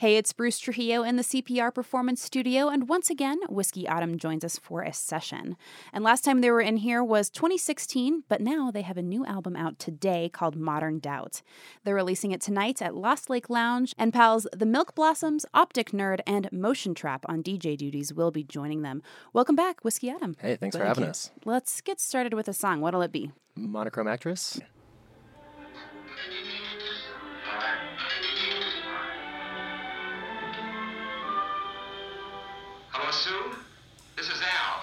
Hey, it's Bruce Trujillo in the CPR Performance Studio, and once again, Whiskey Autumn joins us for a session. And last time they were in here was 2016, but now they have a new album out today called Modern Doubt. They're releasing it tonight at Lost Lake Lounge, and pals The Milk Blossoms, Optic Nerd, and Motion Trap on DJ duties will be joining them. Welcome back, Whiskey Autumn. Hey, thanks for having you. us. Let's get started with a song. What'll it be? Monochrome actress. This is Al.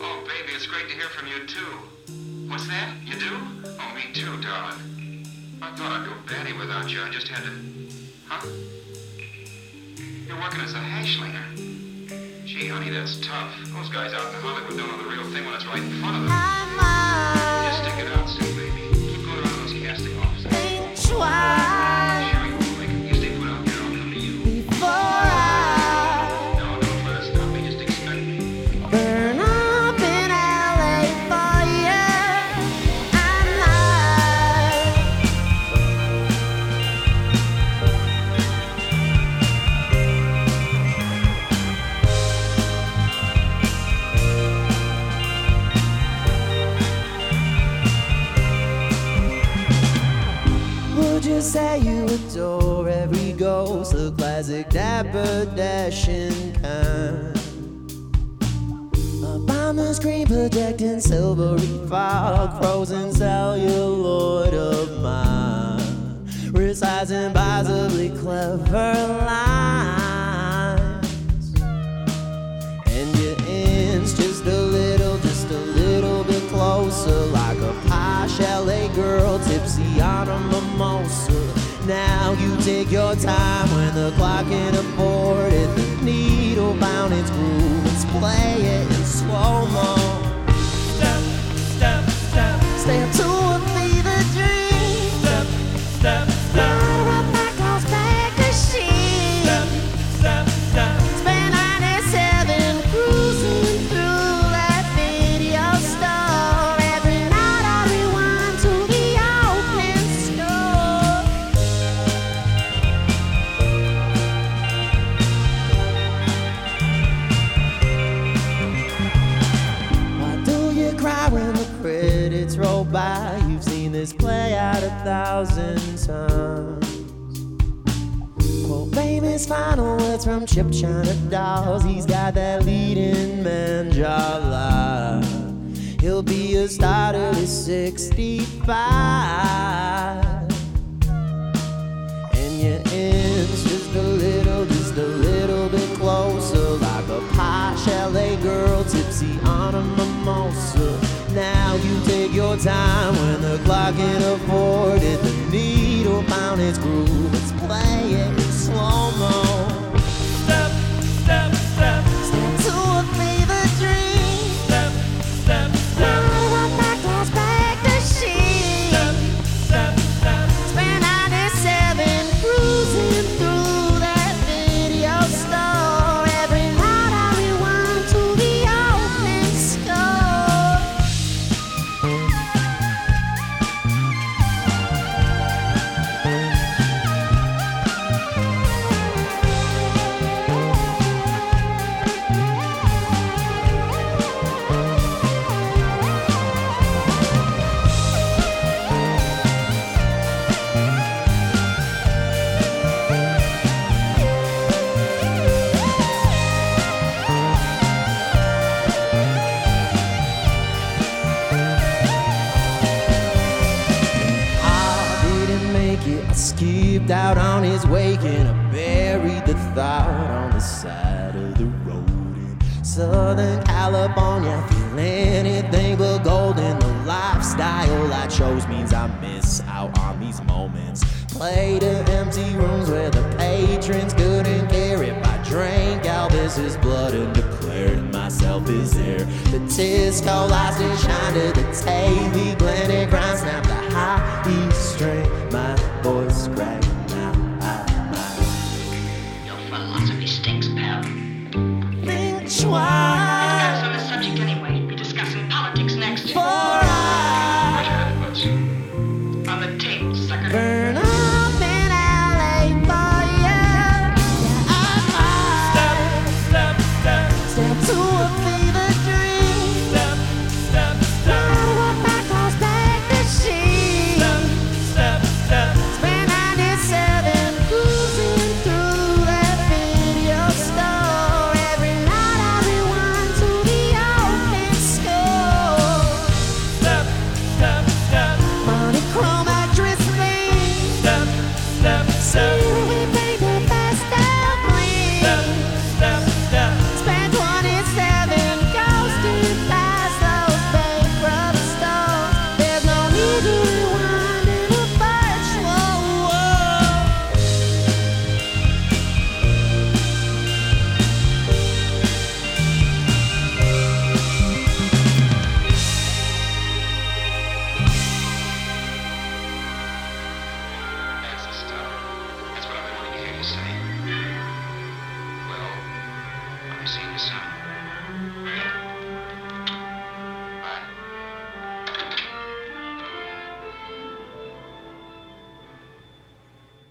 Oh, baby, it's great to hear from you, too. What's that? You do? Oh, me too, darling. I thought I'd go batty without you. I just had to... Huh? You're working as a hashlinger. Gee, honey, that's tough. Those guys out in the Hollywood don't know the real thing when it's right in front of them. Just stick it out, Sue, ghost, the classic dapper dashing kind? On the screen projecting silvery fog, frozen celluloid of mine, resides impossibly clever lines, and your ends just a little, just a little bit closer, like a posh LA girl tipsy on a mimosa. Now you take your time when the clock in a board and the needle bound its groove. Let's play it in slow mo. China Dolls. He's got that leading man jawline. He'll be a star till he's 65. And your ends just a little, just a little bit closer, like a posh LA girl tipsy on a mimosa. Now you take your time when the clock in a Ford and the needle found its groove. To empty rooms where the patrons couldn't care if I drank Elvis's blood and declared myself his heir. The Tisco lights did shine to the Tavy Glenny grind, snap the high E string. My voice cracked now. I, Your philosophy stinks, pal. Think twice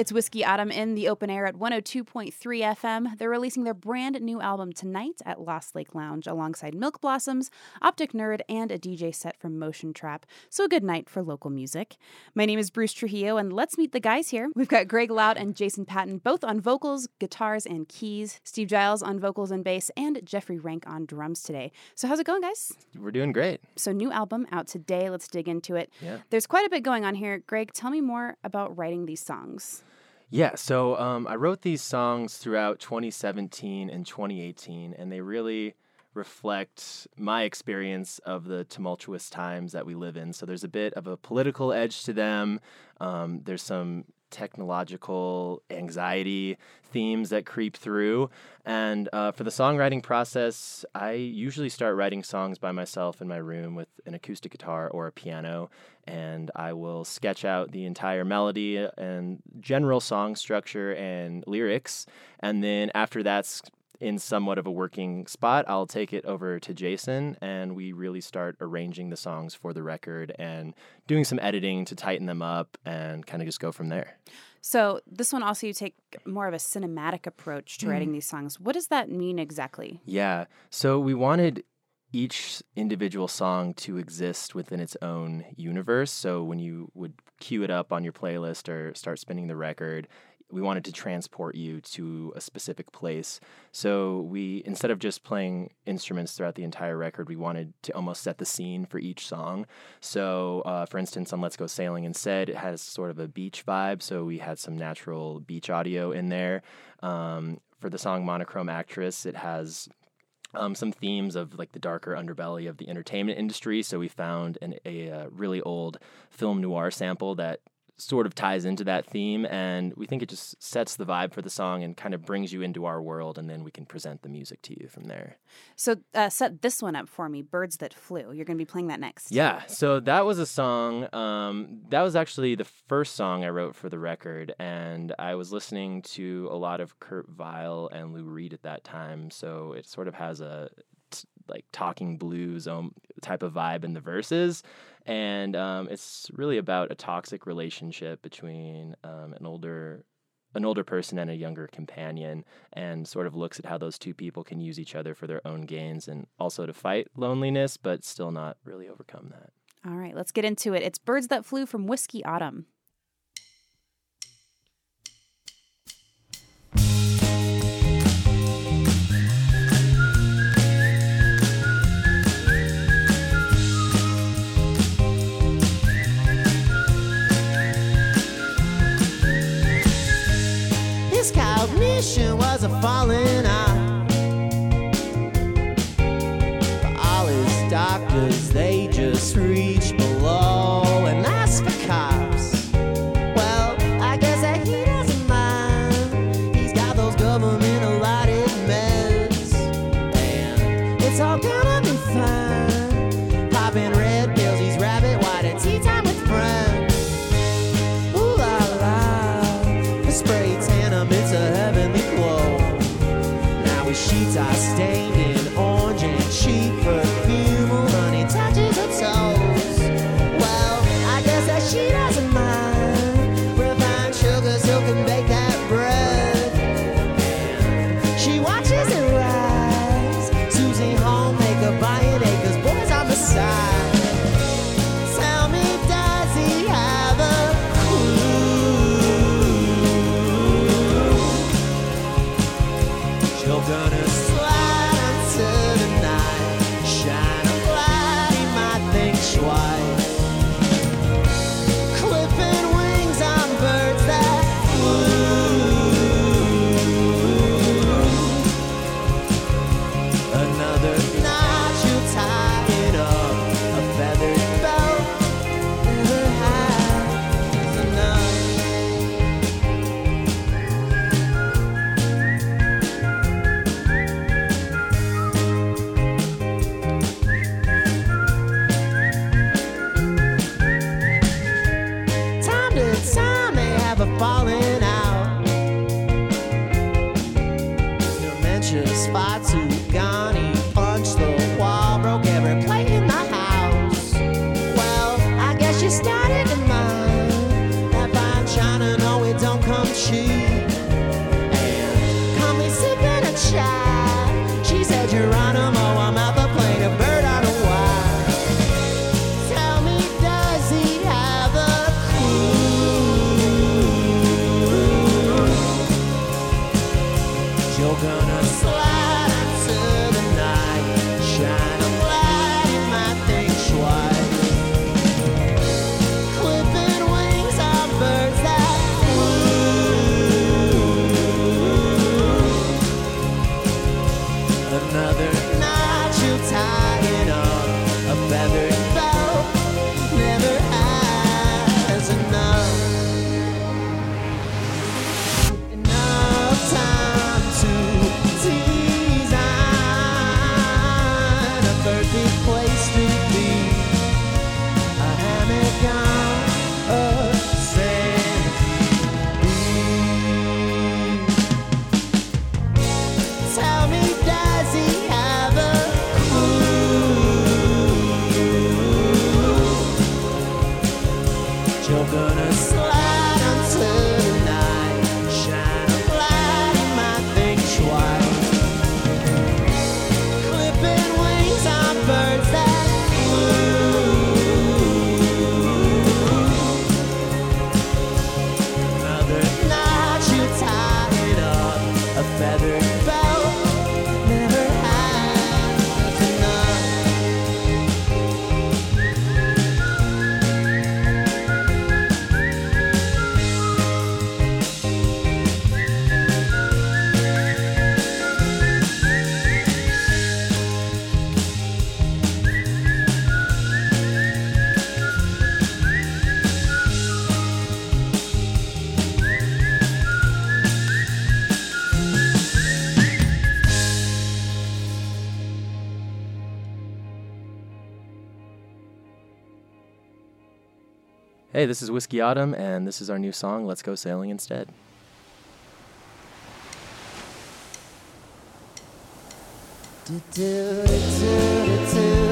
It's Whiskey Autumn in the open air at 102.3 FM. They're releasing their brand new album tonight at Lost Lake Lounge alongside Milk Blossoms, Optic Nerd, and a DJ set from Motion Trap. So a good night for local music. My name is Bruce Trujillo, and let's meet the guys here. We've got Greg Loud and Jason Patton both on vocals, guitars, and keys, Steve Giles on vocals and bass, and Jeffrey Rank on drums today. So how's it going, guys? We're doing great. So new album out today. Let's dig into it. Yeah. There's quite a bit going on here. Greg, tell me more about writing these songs. Yeah, so um, I wrote these songs throughout 2017 and 2018, and they really reflect my experience of the tumultuous times that we live in. So there's a bit of a political edge to them. Um, there's some technological anxiety themes that creep through. And uh, for the songwriting process, I usually start writing songs by myself in my room with an acoustic guitar or a piano. And I will sketch out the entire melody and general song structure and lyrics. And then after that's in somewhat of a working spot, I'll take it over to Jason and we really start arranging the songs for the record and doing some editing to tighten them up and kind of just go from there. So this one also you take more of a cinematic approach to Mm. writing these songs. What does that mean exactly? Yeah. So we wanted each individual song to exist within its own universe. So when you would cue it up on your playlist or start spinning the record, we wanted to transport you to a specific place. So we instead of just playing instruments throughout the entire record, we wanted to almost set the scene for each song. So, uh, for instance, on "Let's Go Sailing" instead, it has sort of a beach vibe. So we had some natural beach audio in there. Um, for the song "Monochrome Actress," it has um, some themes of like the darker underbelly of the entertainment industry. So we found an, a, uh really old film noir sample that sort of ties into that theme, and we think it just sets the vibe for the song and kind of brings you into our world, and then we can present the music to you from there. So uh, set this one up for me, "Birds That Flew." You're going to be playing that next. Yeah, so that was a song. Um, that was actually the first song I wrote for the record, and I was listening to a lot of Kurt Vile and Lou Reed at that time. So it sort of has a like talking blues um, type of vibe in the verses, and um, it's really about a toxic relationship between um, an older an older person and a younger companion and sort of looks at how those two people can use each other for their own gains and also to fight loneliness but still not really overcome that All right, let's get into it. It's "Birds That Flew" from Whiskey Autumn. A falling stop. Hey, this is Whiskey Autumn, and this is our new song, Let's Go Sailing Instead. Do, do, do,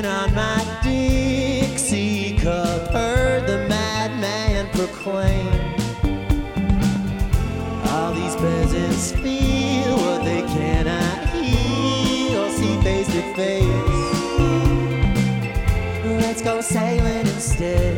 Sitting on my Dixie cup, heard the madman proclaim. All these peasants feel what they cannot heal, see face to face. Let's go sailing instead.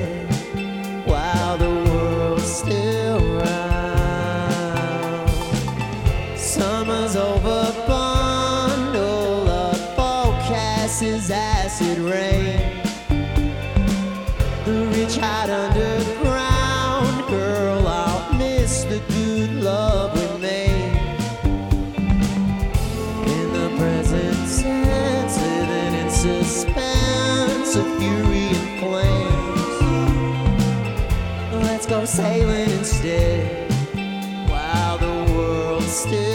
Still.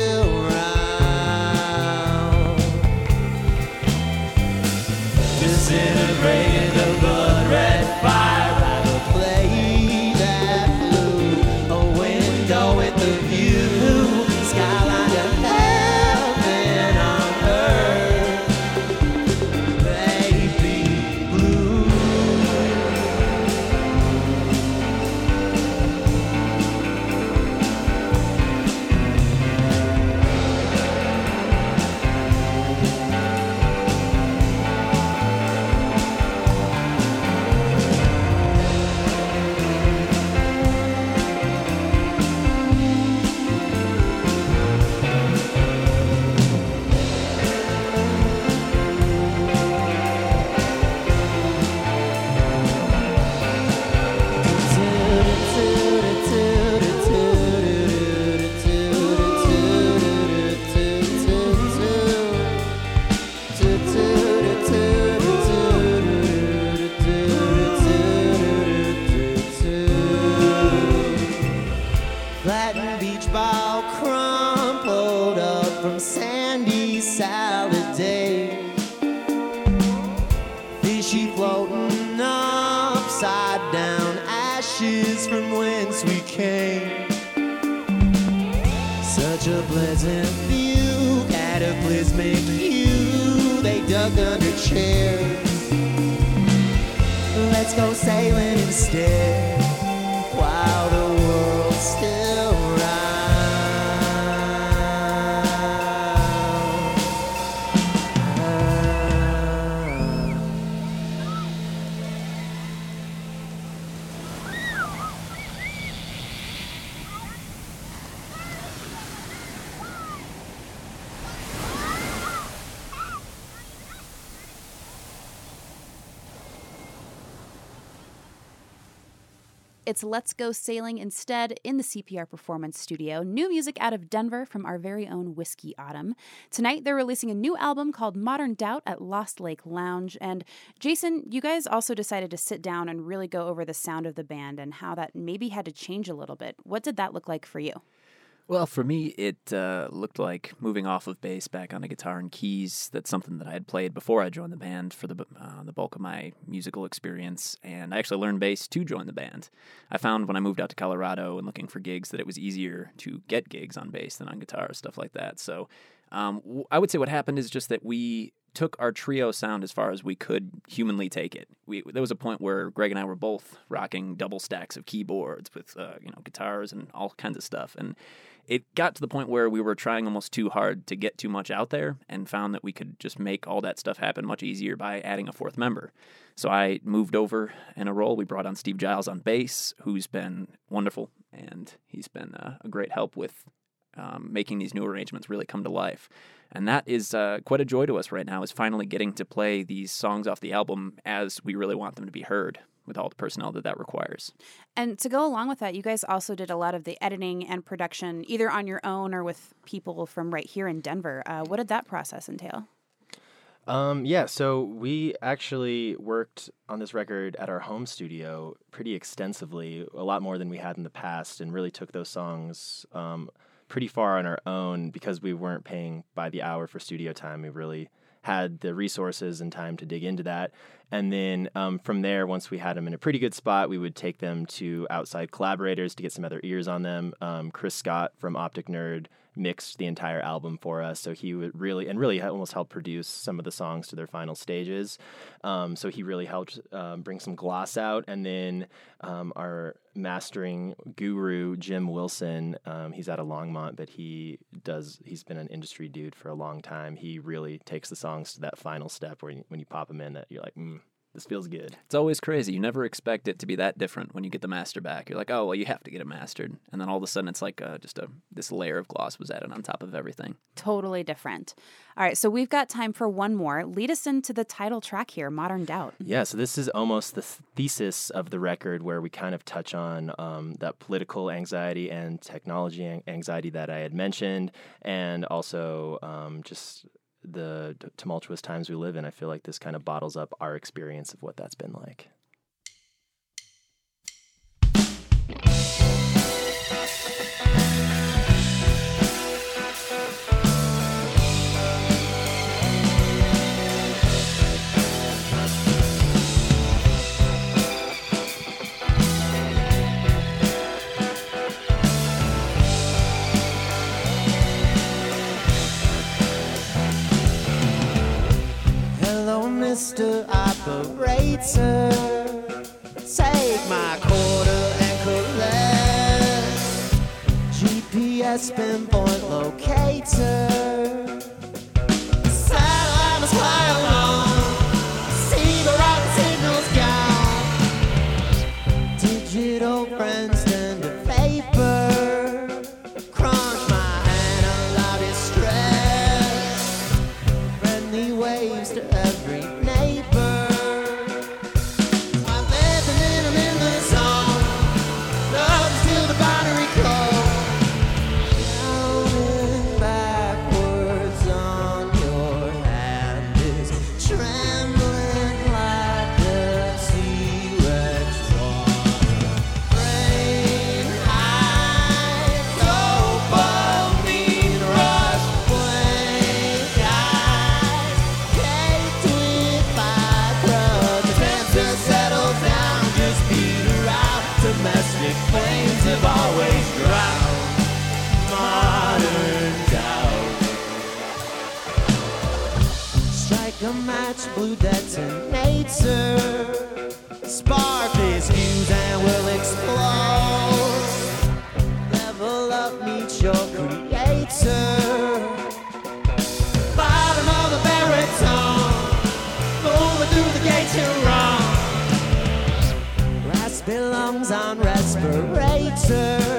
We. Such a pleasant view, cataclysmic hue. They dug under chairs. Let's go sailing instead while the world still It's Let's Go Sailing instead in the CPR Performance Studio. New music out of Denver from our very own Whiskey Autumn. Tonight, they're releasing a new album called Modern Doubt at Lost Lake Lounge. And Jason, you guys also decided to sit down and really go over the sound of the band and how that maybe had to change a little bit. What did that look like for you? Well, for me, it uh, looked like moving off of bass back onto guitar and keys. That's something that I had played before I joined the band for the uh, the bulk of my musical experience, and I actually learned bass to join the band. I found when I moved out to Colorado and looking for gigs that it was easier to get gigs on bass than on guitar, stuff like that. So, um, I would say what happened is just that we took our trio sound as far as we could humanly take it. We there was a point where Greg and I were both rocking double stacks of keyboards with uh, you know guitars and all kinds of stuff, and it got to the point where we were trying almost too hard to get too much out there and found that we could just make all that stuff happen much easier by adding a fourth member. So I moved over in a role. We brought on Steve Giles on bass, who's been wonderful, and he's been uh, a great help with um, making these new arrangements really come to life. And that is uh, quite a joy to us right now, is finally getting to play these songs off the album as we really want them to be heard with all the personnel that that requires. And to go along with that, you guys also did a lot of the editing and production, either on your own or with people from right here in Denver. Uh, what did that process entail? Um, yeah, so we actually worked on this record at our home studio pretty extensively, a lot more than we had in the past, and really took those songs um, pretty far on our own because we weren't paying by the hour for studio time. We really had the resources and time to dig into that. And then um, from there, once we had them in a pretty good spot, we would take them to outside collaborators to get some other ears on them. Um, Chris Scott from Optic Nerd mixed the entire album for us, so he would really and really almost helped produce some of the songs to their final stages. Um, so he really helped um, bring some gloss out. And then um, our mastering guru Jim Wilson, um, he's out of Longmont, but he does. He's been an industry dude for a long time. He really takes the songs to that final step where you, when you pop them in, that you're like, mm, this feels good. It's always crazy. You never expect it to be that different when you get the master back. You're like, oh well, you have to get it mastered, and then all of a sudden it's like uh, just a this layer of gloss was added on top of everything. Totally different. All right, so we've got time for one more. Lead us into the title track here, Modern Doubt. Yeah, so this is almost the thesis of the record where we kind of touch on um, that political anxiety and technology anxiety that I had mentioned, and also um, just the tumultuous times we live in. I feel like this kind of bottles up our experience of what that's been like. Pinpoint locator. Respirators.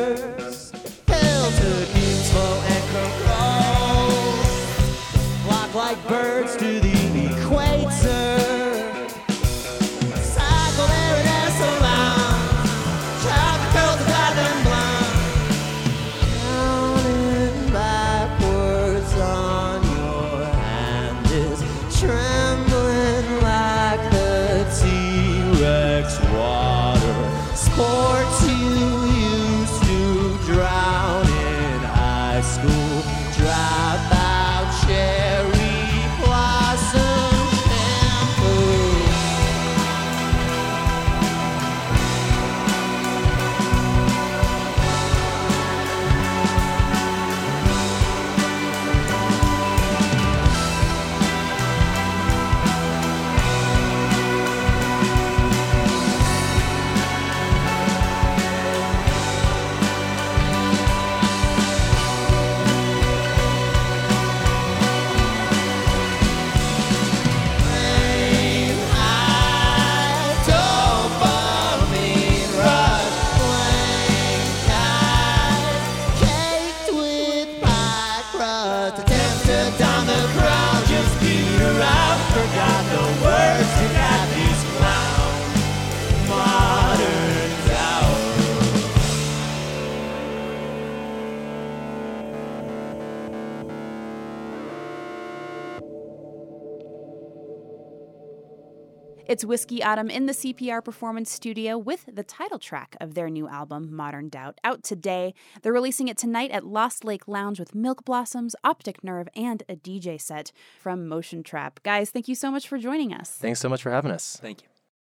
It's Whiskey Autumn in the CPR Performance Studio with the title track of their new album, Modern Doubt, out today. They're releasing it tonight at Lost Lake Lounge with Milk Blossoms, Optic Nerve, and a DJ set from Motion Trap. Guys, thank you so much for joining us. Thanks so much for having us. Thank you.